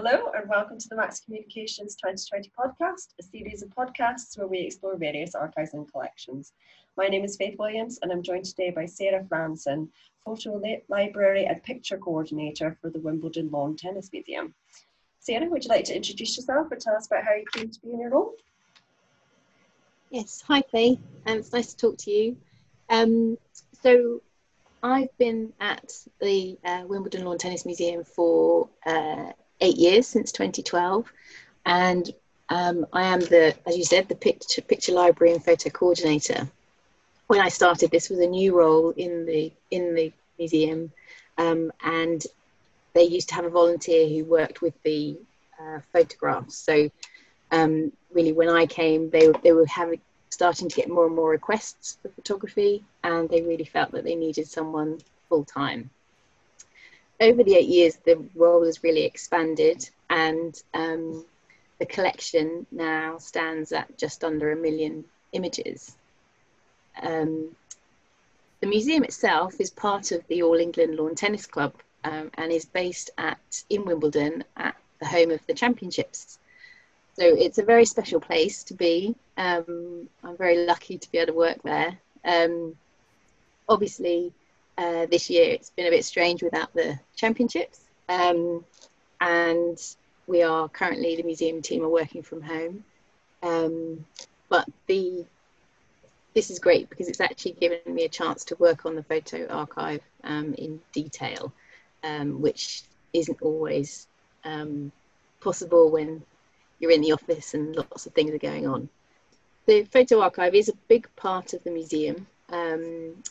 Hello and welcome to the Max Communications 2020 podcast, a series of podcasts where we explore various archives and collections. My name is Faith Williams and I'm joined today by Sarah Frandsen, Photo Library and Picture Coordinator for the Wimbledon Lawn Tennis Museum. Sarah, would you like to introduce yourself and tell us about how you came to be in your role? Yes, hi Faith, um, it's nice to talk to you. Um, so I've been at the uh, Wimbledon Lawn Tennis Museum for uh, eight years since 2012, and um, I am the, as you said, the picture, picture library and photo coordinator. When I started, this was a new role in the in the museum, um, and they used to have a volunteer who worked with the uh, photographs. So, um, really, when I came, they they were having starting to get more and more requests for photography, and they really felt that they needed someone full time over the eight years, the role has really expanded, and um, the collection now stands at just under a million images. Um, the museum itself is part of the All England Lawn Tennis Club um, and is based at in Wimbledon at the home of the championships. So it's a very special place to be. Um, I'm very lucky to be able to work there. Um, obviously, uh, this year it's been a bit strange without the championships. Um, and we are currently, the museum team are working from home. Um, but the this is great because it's actually given me a chance to work on the photo archive um, in detail, um, which isn't always um, possible when you're in the office and lots of things are going on. The photo archive is a big part of the museum. Um,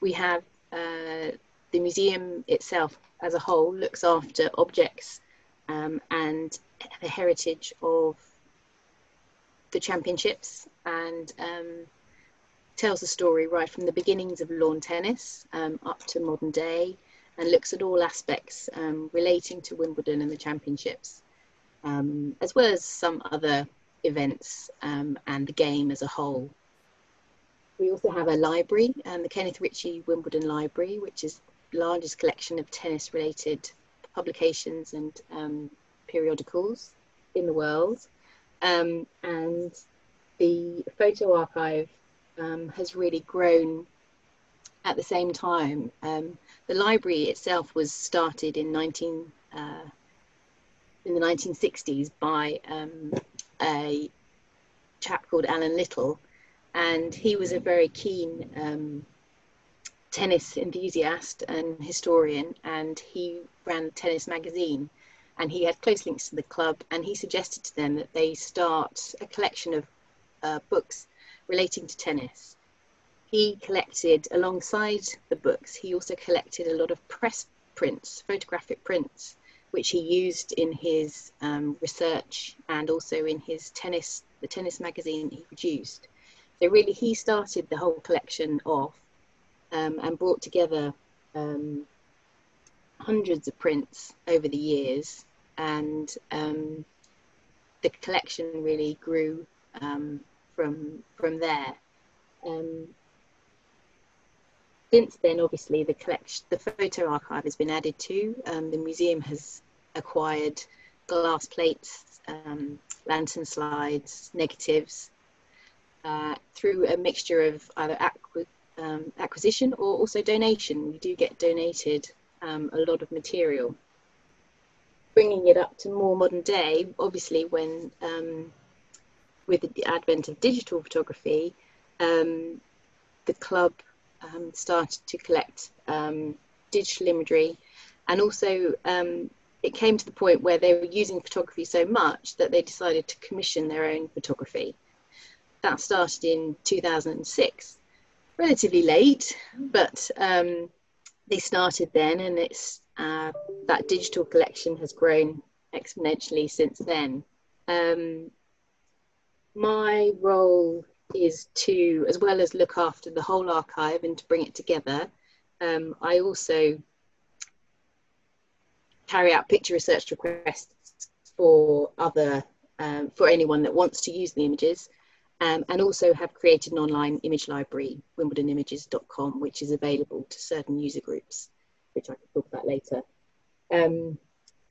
we have uh, the museum itself as a whole looks after objects um, and the heritage of the championships and um, tells the story right from the beginnings of lawn tennis um, up to modern day and looks at all aspects um, relating to Wimbledon and the championships, um, as well as some other events um, and the game as a whole. We also have a library, um, the Kenneth Ritchie Wimbledon Library, which is the largest collection of tennis related publications and um, periodicals in the world. Um, and the photo archive um, has really grown at the same time. Um, the library itself was started in 19, uh, in the 1960s by um, a chap called Alan Little, and he was a very keen um, tennis enthusiast and historian, and he ran Tennis Magazine, and he had close links to the club, and he suggested to them that they start a collection of uh, books relating to tennis. He collected, alongside the books, he also collected a lot of press prints, photographic prints, which he used in his um, research and also in his tennis, the tennis magazine he produced. So really, he started the whole collection off um, and brought together um, hundreds of prints over the years, and um, the collection really grew um, from from there. Um, since then, obviously, the collection, the photo archive has been added to. Um, the museum has acquired glass plates, lantern slides, negatives, uh, through a mixture of either acqu- um, acquisition or also donation. We do get donated um, a lot of material. Bringing it up to more modern day, obviously, when um, with the advent of digital photography, um, the club um, started to collect um, digital imagery and also it came to the point where they were using photography so much that they decided to commission their own photography that started in 2006, relatively late, but um, they started then, and it's uh, that digital collection has grown exponentially since then. Um, my role is to, as well as look after the whole archive and to bring it together, um, I also carry out picture research requests for other um, for anyone that wants to use the images um, and also have created an online image library, wimbledonimages.com, which is available to certain user groups, which I can talk about later. Um,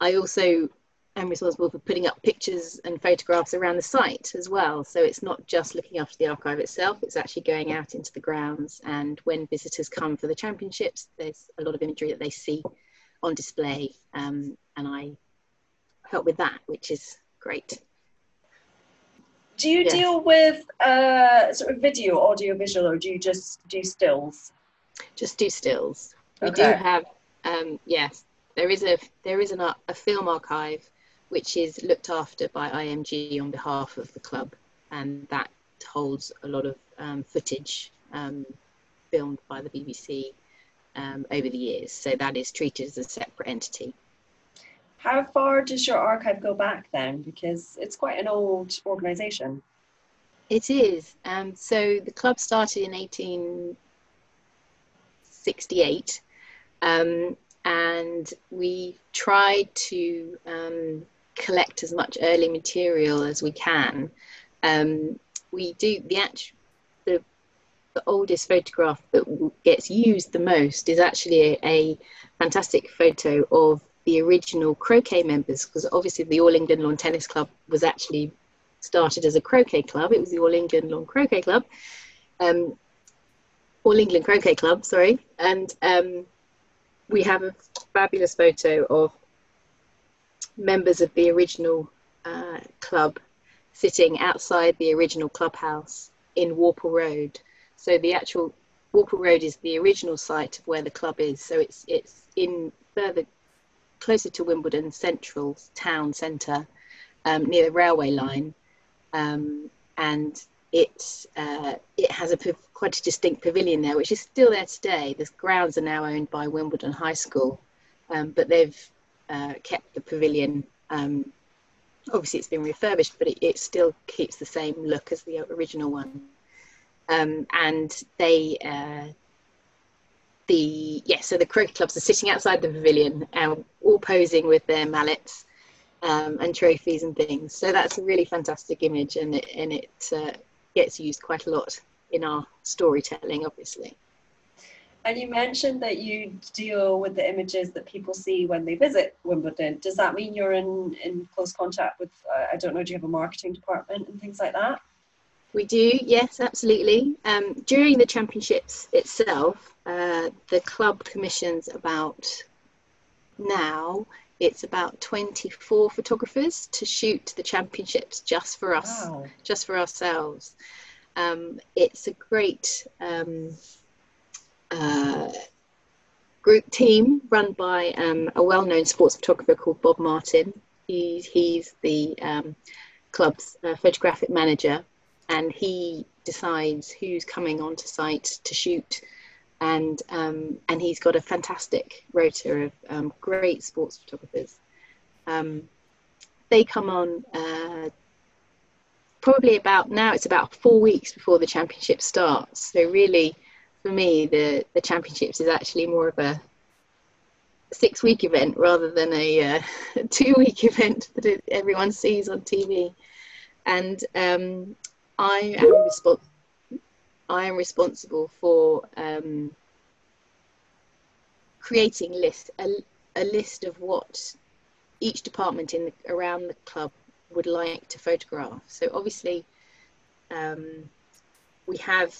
I also am responsible for putting up pictures and photographs around the site as well. So it's not just looking after the archive itself, it's actually going out into the grounds. And when visitors come for the championships, there's a lot of imagery that they see on display. Um, and I help with that, which is great. Do you yes. deal with uh, sort of video, audio, visual, or do you just do stills? Just do stills. We do have, um, yes, there is a there is an, a film archive which is looked after by IMG on behalf of the club, and that holds a lot of um, footage um, filmed by the BBC um, over the years. So that is treated as a separate entity. How far does your archive go back then? Because it's quite an old organisation. It is. Um, so the club started in 1868, um, and we tried to um, collect as much early material as we can. Um, we do the actual the, the oldest photograph that gets used the most is actually a, a fantastic photo of the original croquet members because obviously the All England Lawn Tennis Club was actually started as a croquet club. It was the All England Lawn Croquet Club, um, All England Croquet Club, sorry, and um, we have a fabulous photo of members of the original uh, club sitting outside the original clubhouse in Worple Road. So the actual Worple Road is the original site of where the club is. So it's it's in further closer to Wimbledon Central town centre, um, near the railway line, um, and it uh, it has a quite a distinct pavilion there, which is still there today. The grounds are now owned by Wimbledon High School, um, but they've uh, kept the pavilion. Um, obviously, it's been refurbished, but it, it, still keeps the same look as the original one. Um, and they, uh, the yeah, so the cricket clubs are sitting outside the pavilion, uh, all posing with their mallets um, and trophies and things. So that's a really fantastic image, and it and it uh, gets used quite a lot in our storytelling, obviously. And you mentioned that you deal with the images that people see when they visit Wimbledon. Does that mean you're in, in close contact with, uh, I don't know, do you have a marketing department and things like that? We do, yes, absolutely. Um, during the championships itself, uh, the club commissions about now, it's about 24 photographers to shoot the championships just for us, wow. just for ourselves. Um, it's a great um, uh, group team run by um, a well-known sports photographer called Bob Martin. He's, he's the um, club's uh, photographic manager, and he decides who's coming onto site to shoot. And um, and he's got a fantastic rota of um, great sports photographers. Um, they come on uh, probably about now. It's about four weeks before the championship starts. So really, for me, the the championships is actually more of a six week event rather than a uh, two week event that everyone sees on TV. And um, I am responsible. I am responsible for um, creating list a, a list of what each department in the, around the club would like to photograph. So obviously, um, we have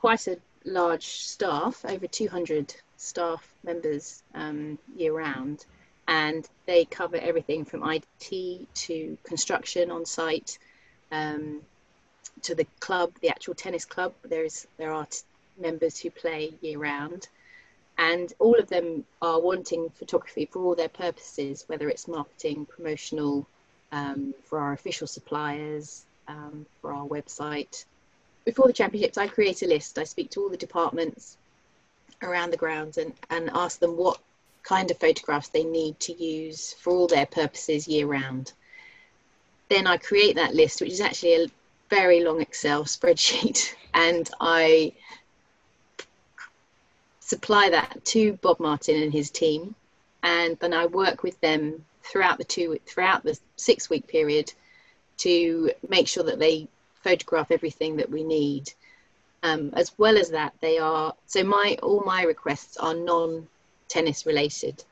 quite a large staff, over 200 staff members um, year round, and they cover everything from IT to construction on site um, to the club, the actual tennis club. There is there are t- members who play year round, and all of them are wanting photography for all their purposes, whether it's marketing, promotional, um, for our official suppliers, um, for our website, before the championships, I create a list. I speak to all the departments around the grounds and, and ask them what kind of photographs they need to use for all their purposes year round. Then I create that list, which is actually a very long Excel spreadsheet, and I supply that to Bob Martin and his team, and then I work with them throughout the two throughout the six week period to make sure that they photograph everything that we need. Um, as well as that, they are so my all my requests are non tennis related.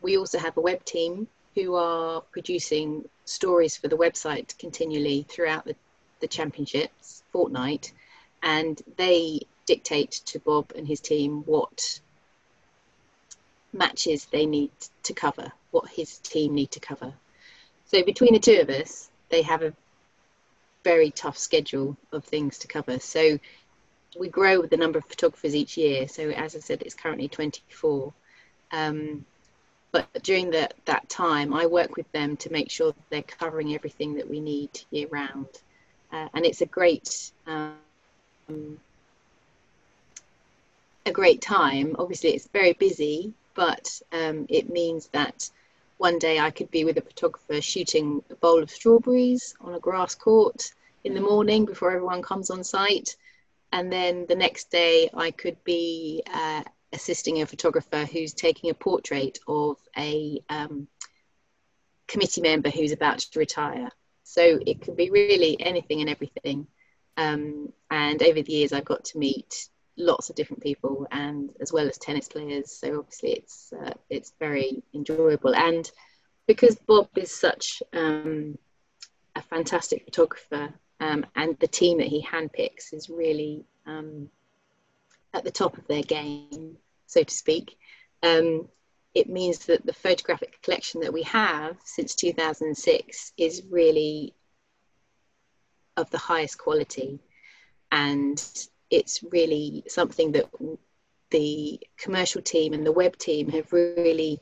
We also have a web team who are producing stories for the website continually throughout the, the championships fortnight, and they dictate to Bob and his team what matches they need to cover, what his team need to cover. So between the two of us, they have a very tough schedule of things to cover. So we grow with the number of photographers each year. So as I said, it's currently 24. Um, but during the, that time, I work with them to make sure they're covering everything that we need year round. Uh, and it's a great um, a great time. Obviously, it's very busy, but um, it means that one day I could be with a photographer shooting a bowl of strawberries on a grass court in the morning before everyone comes on site. And then the next day I could be uh, assisting a photographer who's taking a portrait of a um, committee member who's about to retire. So it could be really anything and everything. Um, and over the years, I've got to meet lots of different people, and as well as tennis players. So obviously, it's uh, it's very enjoyable. And because Bob is such um, a fantastic photographer, um, and the team that he handpicks is really um, at the top of their game, so to speak. Um, it means that the photographic collection that we have since 2006 is really of the highest quality. And it's really something that the commercial team and the web team have really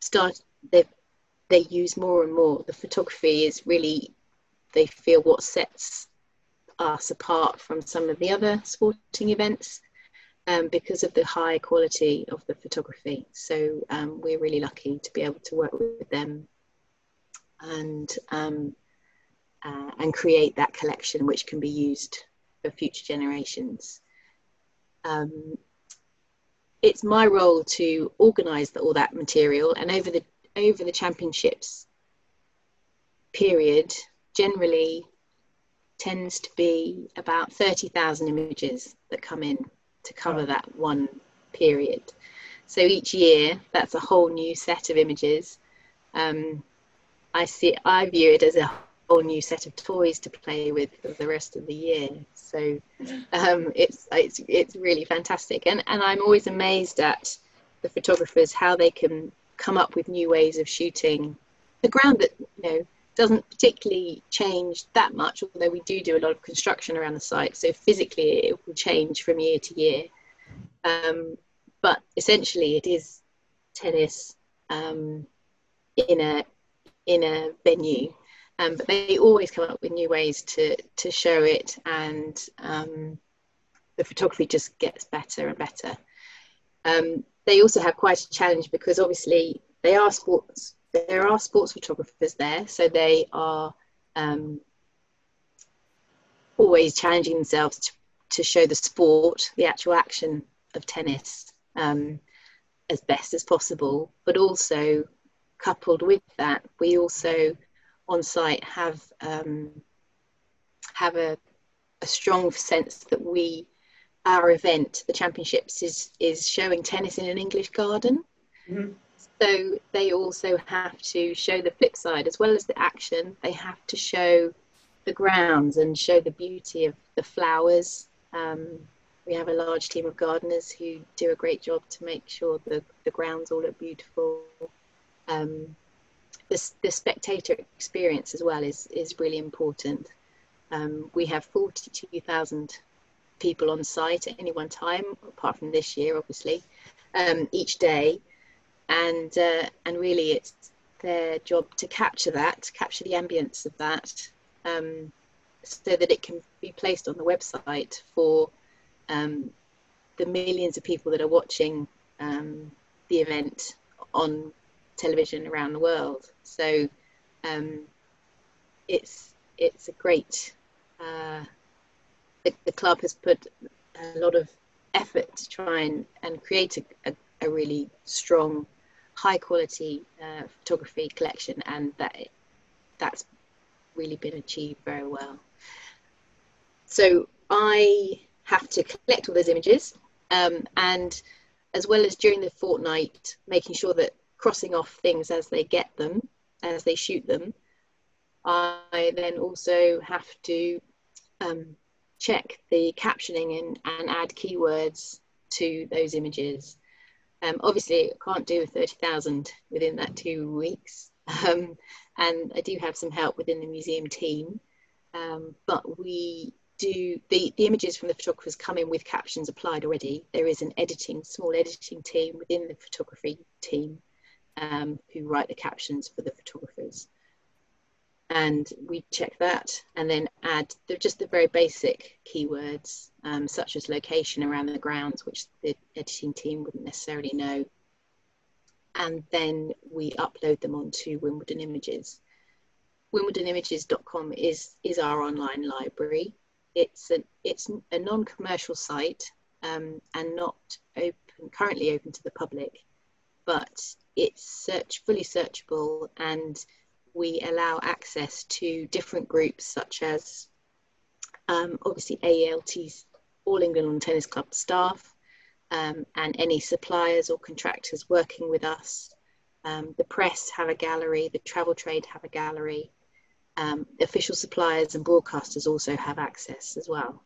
started they they use more and more. The photography is really they feel what sets us apart from some of the other sporting events um, because of the high quality of the photography. So um, we're really lucky to be able to work with them and um, uh, and create that collection which can be used for future generations. Um, it's my role to organise all that material, and over the over the championships period, generally tends to be about thirty thousand images that come in to cover that one period. So each year, that's a whole new set of images. Um, I see. I view it as a whole new set of toys to play with for the rest of the year. So um, it's it's it's really fantastic, and and I'm always amazed at the photographers how they can come up with new ways of shooting the ground that you know doesn't particularly change that much, although we do do a lot of construction around the site. So physically, it will change from year to year. Um, but essentially, it is tennis um, in a in a venue. Um, but they always come up with new ways to to show it, and um, the photography just gets better and better. Um, they also have quite a challenge because obviously they are sports there are sports photographers there, so they are um, always challenging themselves to, to, show the sport, the actual action of tennis, um, as best as possible. But also, coupled with that, we also on site have um, have a, a strong sense that we our event, the championships, is is showing tennis in an English garden. Mm-hmm. So they also have to show the flip side as well as the action. They have to show the grounds and show the beauty of the flowers. Um, we have a large team of gardeners who do a great job to make sure the, the grounds all look beautiful. Um, the, the spectator experience as well is, is really important. Um, we have 42,000 people on site at any one time, apart from this year, obviously, um, each day and uh, and really it's their job to capture that, capture the ambience of that, um, so that it can be placed on the website for um, the millions of people that are watching um, the event on television around the world. So um, it's it's a great. Uh, the, the, club has put a lot of effort to try and, and create a, a, a really strong high quality uh, photography collection, and that that's really been achieved very well. So I have to collect all those images, um, and as well as during the fortnight, making sure that crossing off things as they get them, as they shoot them. I then also have to um, check the captioning and, and add keywords to those images. Um, obviously, I can't do 30,000 within that two weeks. Um, and I do have some help within the museum team. Um, but we do, the, the images from the photographers come in with captions applied already. There is an editing, small editing team within the photography team um, who write the captions for the photographers and we check that and then add just the very basic keywords um, such as location around the grounds which the editing team wouldn't necessarily know. And then we upload them onto wimbledon images. Wimbledonimages.com is is our online library. It's a it's a non-commercial site um, and not open currently open to the public but it's search fully searchable and we allow access to different groups such as um, obviously AELT's All England Lawn Tennis Club staff um, and any suppliers or contractors working with us. Um, the press have a gallery, the travel trade have a gallery, um, official suppliers and broadcasters also have access as well.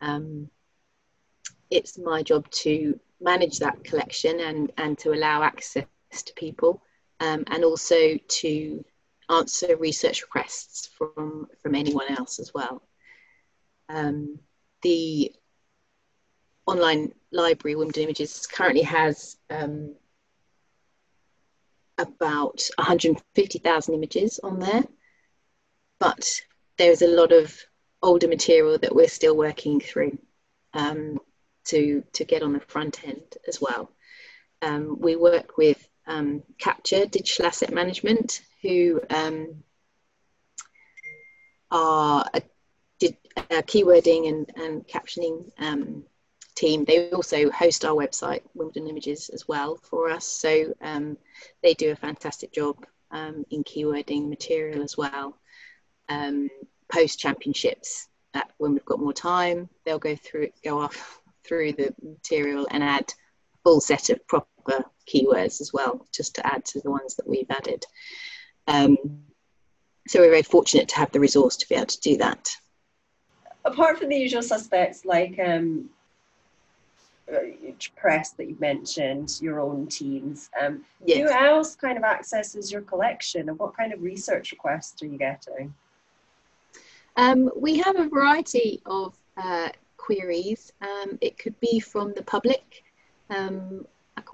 Um, it's my job to manage that collection and, and to allow access to people um, and also to answer research requests from, from anyone else as well. Um, the online library, Wimbledon Images, currently has um, about 150,000 images on there, but there's a lot of older material that we're still working through um, to, to get on the front end as well. Um, we work with um, Capture Digital Asset Management, who um, are a, a, keywording and, and captioning um, team. They also host our website, Wimbledon Images, as well for us. So um, they do a fantastic job um, in keywording material as well. Um, Post championships, when we've got more time, they'll go through, go off through the material and add full set of proper keywords as well, just to add to the ones that we've added. Um, so we're very fortunate to have the resource to be able to do that. Apart from the usual suspects like um, uh, press that you mentioned, your own teams, um, yes. who else kind of accesses your collection and what kind of research requests are you getting? Um, we have a variety of uh, queries. Um, it could be from the public. Um,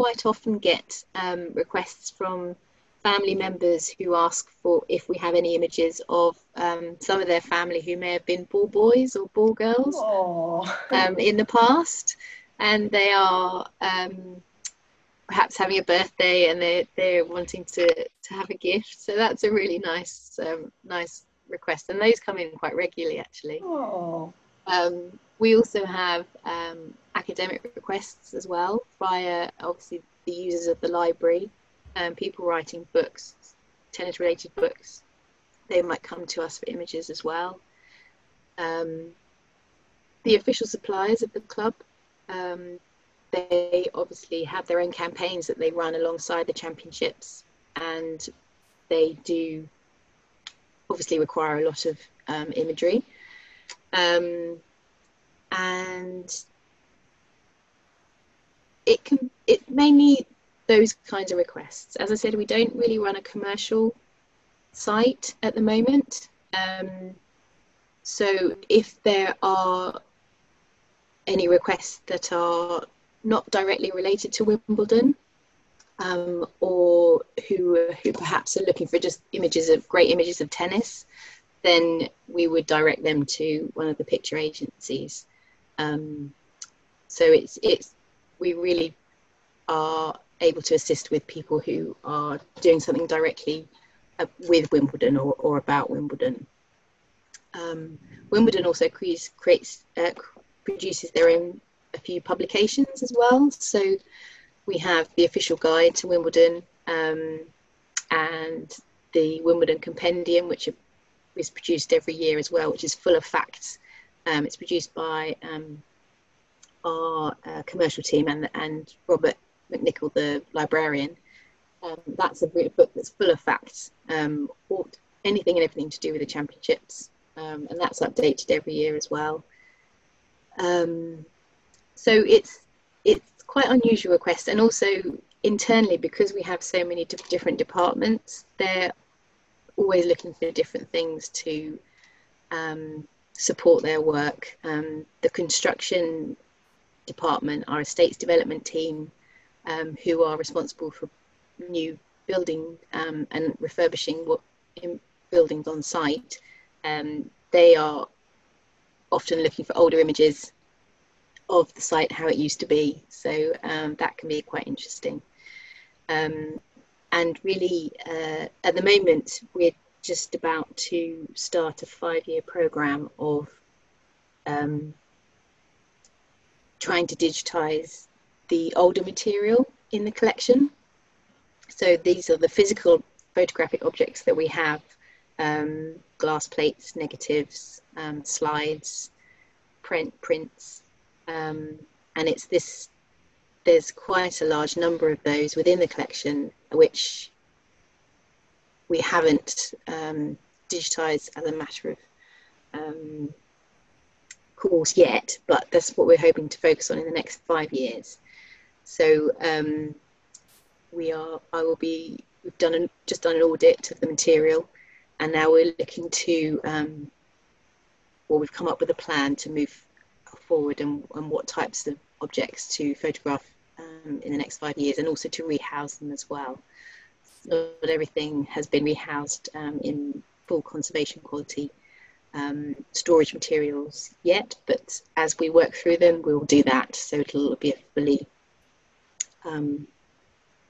quite often get um, requests from family members who ask for if we have any images of um, some of their family who may have been ball boys or ball girls um, in the past, and they are um, perhaps having a birthday and they're they're wanting to to have a gift. So that's a really nice um, nice request, and those come in quite regularly actually. Um, we also have um, academic requests as well via obviously the users of the library, um, people writing books, tennis related books. They might come to us for images as well. Um, the official suppliers of the club, um, they obviously have their own campaigns that they run alongside the championships, and they do obviously require a lot of um, imagery. Um, and it can it mainly those kinds of requests. As I said, we don't really run a commercial site at the moment. Um, so if there are any requests that are not directly related to Wimbledon, um, or who who perhaps are looking for just images of great images of tennis, then we would direct them to one of the picture agencies. Um, so it's it's we really are able to assist with people who are doing something directly uh, with Wimbledon or, or about Wimbledon. Um, Wimbledon also creates, creates uh, produces their own a few publications as well. So we have the official guide to Wimbledon um, and the Wimbledon Compendium, which is produced every year as well, which is full of facts. Um, it's produced by um, our uh, commercial team and, and Robert McNicol, the librarian. Um, that's a book that's full of facts, um, anything and everything to do with the championships, um, and that's updated every year as well. Um, so it's it's quite unusual request, and also internally because we have so many different departments, they're always looking for different things to um, support their work. Um, the construction department, our estates development team, um, who are responsible for new building um, and refurbishing what buildings on site, um, they are often looking for older images of the site how it used to be. So um, that can be quite interesting. Um, and really, uh, at the moment, we're just about to start a five-year program of um, trying to digitize the older material in the collection. So these are the physical photographic objects that we have, um, glass plates, negatives, um, slides, print prints, um, and it's this, there's quite a large number of those within the collection, which we haven't um, digitized as a matter of um, course yet, but that's what we're hoping to focus on in the next five years. So um, we are, I will be, we've done an, just done an audit of the material and now we're looking to, um, well, we've come up with a plan to move forward and, and what types of objects to photograph um, in the next five years and also to rehouse them as well. Not everything has been rehoused um, in full conservation quality um, storage materials yet, but as we work through them, we'll do that. So it'll be a fully, um,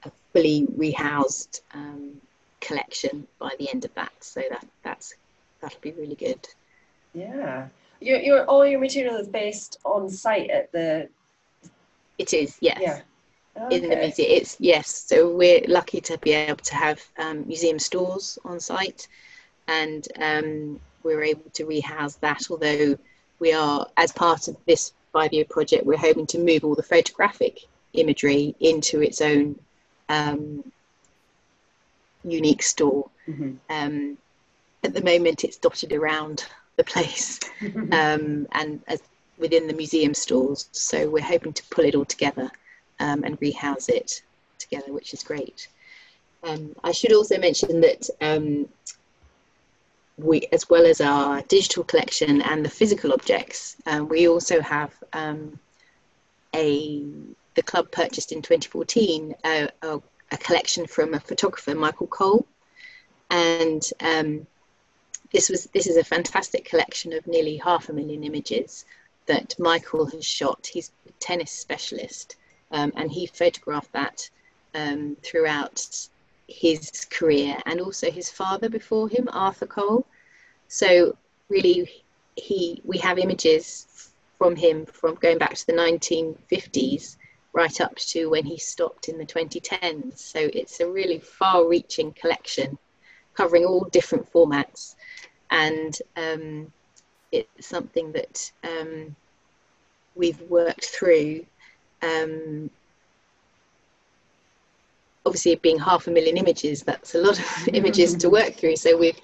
a fully rehoused um, collection by the end of that. So that that's that'll be really good. Yeah, your your all your material is based on site at the. It is yes. Yeah. Okay. In the museum, it's yes. So we're lucky to be able to have um, museum stores on site, and um, we were able to rehouse that. Although we are, as part of this five-year project, we're hoping to move all the photographic imagery into its own um, unique store. Mm-hmm. Um, at the moment, it's dotted around the place um, and as within the museum stores. So we're hoping to pull it all together um, and rehouse it together, which is great. Um, I should also mention that um, we, as well as our digital collection and the physical objects, um, we also have um, a the club purchased in 2014 a, a, a, collection from a photographer Michael Cole, and um, this was this is a fantastic collection of nearly half a million images that Michael has shot. He's a tennis specialist, um, and he photographed that um, throughout his career and also his father before him, Arthur Cole. So really, he we have images from him from going back to the 1950s right up to when he stopped in the 2010s. So it's a really far-reaching collection covering all different formats, and um, it's something that um, we've worked through um, obviously being half a million images that's a lot of images to work through. So we've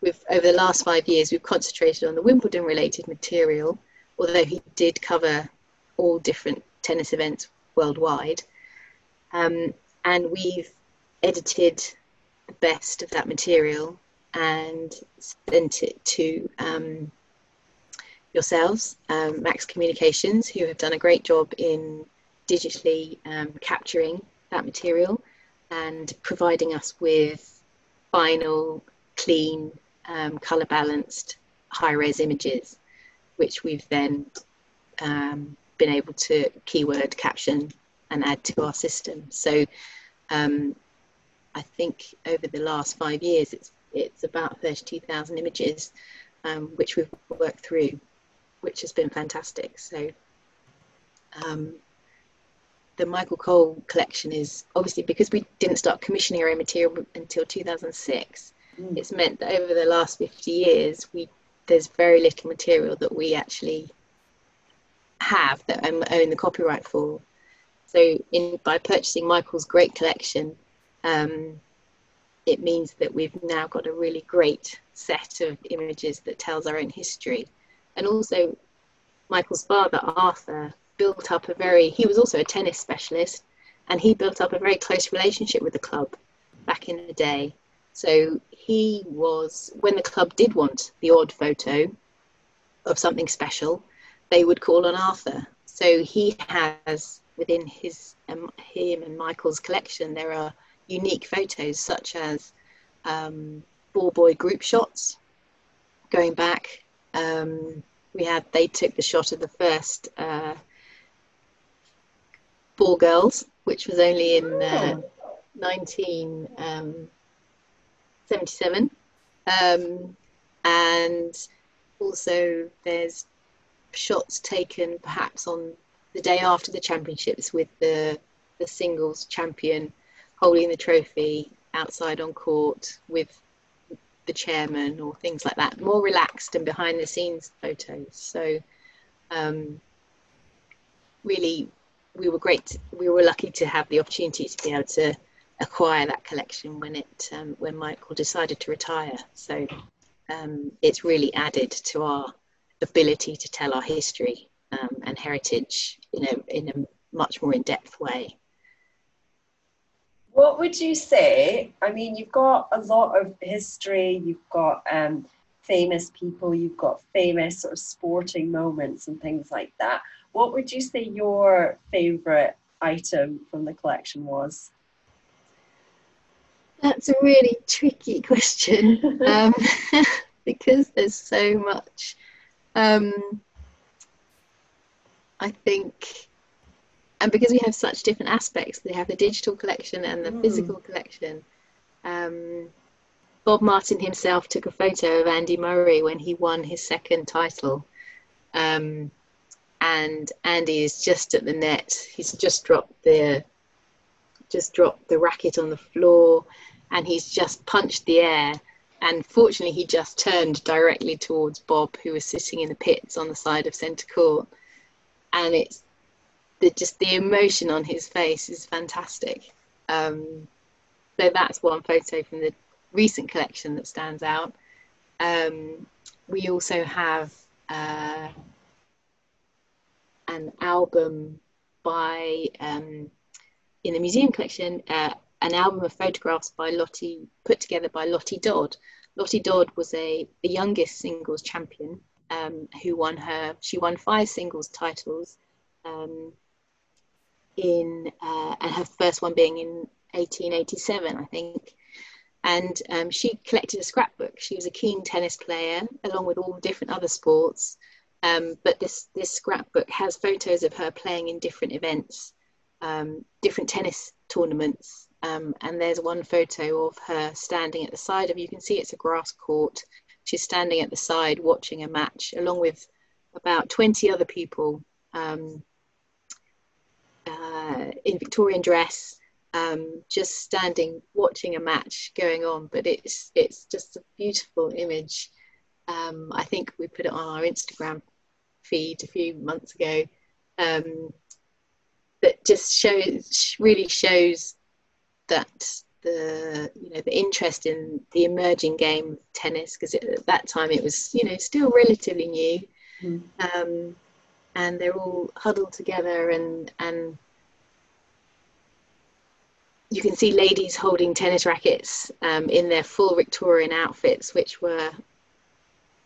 we've over the last five years we've concentrated on the wimbledon related material although he did cover all different tennis events worldwide. Um, and we've edited the best of that material and sent it to um, yourselves, um, Max Communications, who have done a great job in digitally um, capturing that material and providing us with final, clean, um, color balanced, high res images, which we've then um, been able to keyword caption and add to our system. So um, I think over the last five years, it's it's about 32,000 images, um, which we've worked through which has been fantastic. So um, the Michael Cole collection is obviously because we didn't start commissioning our own material until 2006. Mm. It's meant that over the last 50 years, we there's very little material that we actually have that I own the copyright for. So in by purchasing Michael's great collection, um, it means that we've now got a really great set of images that tells our own history. And also, Michael's father, Arthur, built up a very, he was also a tennis specialist, and he built up a very close relationship with the club back in the day. So he was, when the club did want the odd photo of something special, they would call on Arthur. So he has within his um, him and Michael's collection, there are unique photos such as um, ball boy group shots. Going back, um, we had they took the shot of the first uh, ball girls, which was only in uh, 1977, um, um, and also there's shots taken perhaps on the day after the championships with the the singles champion holding the trophy outside on court with the chairman or things like that. More relaxed and behind the scenes photos. So um, really we were great we were lucky to have the opportunity to be able to acquire that collection when it um, when michael decided to retire so um, it's really added to our ability to tell our history um, and heritage in a, in a much more in-depth way. What would you say? I mean, you've got a lot of history, you've got um, famous people, you've got famous sort of sporting moments and things like that. What would you say your favourite item from the collection was? That's a really tricky question um, because there's so much. Um, I think, and because we have such different aspects, we have the digital collection and the mm. physical collection. Um, Bob Martin himself took a photo of Andy Murray when he won his second title. Um, and Andy is just at the net. He's just dropped the just dropped the racket on the floor and he's just punched the air and fortunately he just turned directly towards Bob who was sitting in the pits on the side of centre court and it's the just the emotion on his face is fantastic. Um, so that's one photo from the recent collection that stands out. Um, we also have uh, an album by um, in the museum collection, uh, an album of photographs by Lottie put together by Lottie Dod. Lottie Dod was a the youngest singles champion um, who won her. She won five singles titles, um, in uh, and her first one being in 1887, I think. And um, she collected a scrapbook. She was a keen tennis player, along with all different other sports. Um, but this this scrapbook has photos of her playing in different events, um, different tennis tournaments, um, and there's one photo of her standing at the side of. You can see it's a grass court, She's standing at the side watching a match along with about 20 other people um, uh, in Victorian dress, um, just standing watching a match going on. But it's it's just a beautiful image. Um, I think we put it on our Instagram feed a few months ago. Um, that just shows really shows that the you know the interest in the emerging game of tennis because at that time it was you know still relatively new mm. um, and they're all huddled together and and you can see ladies holding tennis rackets um, in their full Victorian outfits which were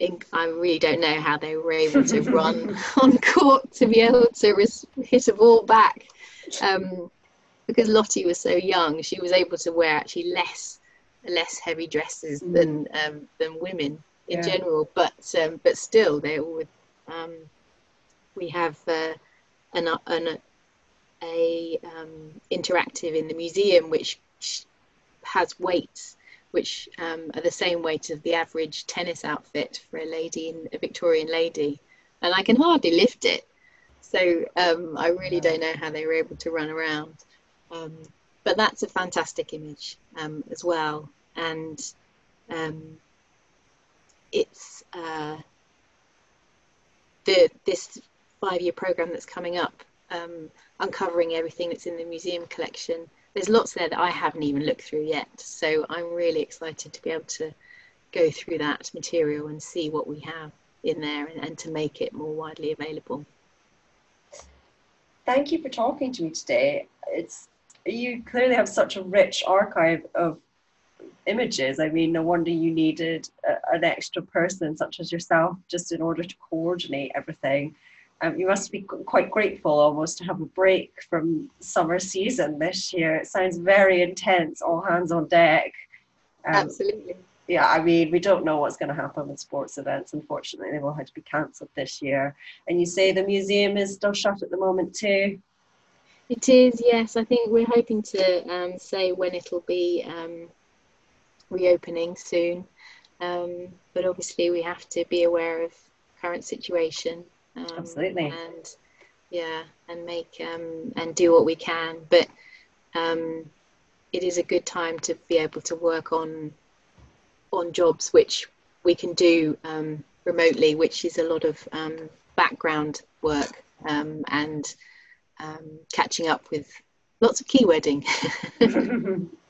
I really don't know how they were able to run on court to be able to res- hit a ball back um, because Lottie was so young, she was able to wear actually less less heavy dresses mm. than um, than women in yeah. general. But um, but still, they all. Um, we have uh, an, an a um, interactive in the museum which has weights which um, are the same weight of the average tennis outfit for a lady in a Victorian lady, and I can hardly lift it. So um, I really don't know how they were able to run around. Um, but that's a fantastic image um, as well. And um, it's uh, the this five year program that's coming up, um, uncovering everything that's in the museum collection. There's lots there that I haven't even looked through yet. So I'm really excited to be able to go through that material and see what we have in there and, and to make it more widely available. Thank you for talking to me today. It's you clearly have such a rich archive of images. I mean, no wonder you needed a, an extra person such as yourself just in order to coordinate everything. Um, you must be quite grateful almost to have a break from summer season this year. It sounds very intense, all hands on deck. Um, Absolutely. Yeah, I mean, we don't know what's going to happen with sports events. Unfortunately, they've all had to be cancelled this year. And you say the museum is still shut at the moment too. It is, yes. I think we're hoping to um, say when it'll be um, reopening soon. Um, but obviously, we have to be aware of current situation. Um, Absolutely. And yeah, and make um, and do what we can. But um, it is a good time to be able to work on on jobs which we can do um, remotely, which is a lot of um, background work and catching up with lots of keywording.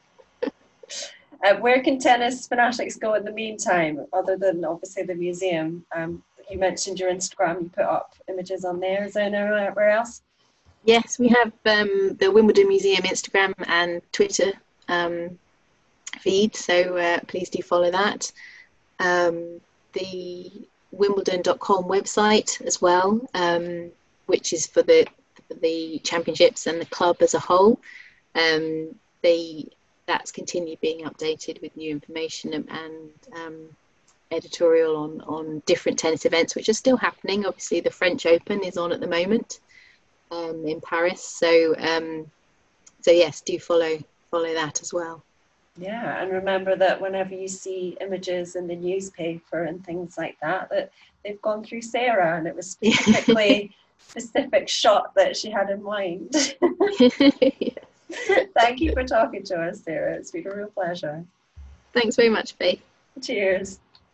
Uh, where can tennis fanatics go in the meantime, other than obviously the museum? Um, you mentioned your Instagram, you put up images on there. Is there anywhere else? Yes, we have um, the Wimbledon Museum Instagram and Twitter um, feed, so uh, please do follow that. Um, the Wimbledon.com website as well, um, which is for the the championships and the club as a whole. Um, they that's continued being updated with new information and, and um, editorial on, on different tennis events, which are still happening. Obviously, the French Open is on at the moment um, in Paris. So, um, so yes, do follow follow that as well. Yeah, and remember that whenever you see images in the newspaper and things like that, that they've gone through Sarah, and it was specifically specific shot that she had in mind. Thank you for talking to us, Sarah. It's been a real pleasure. Thanks very much, Faith. Cheers.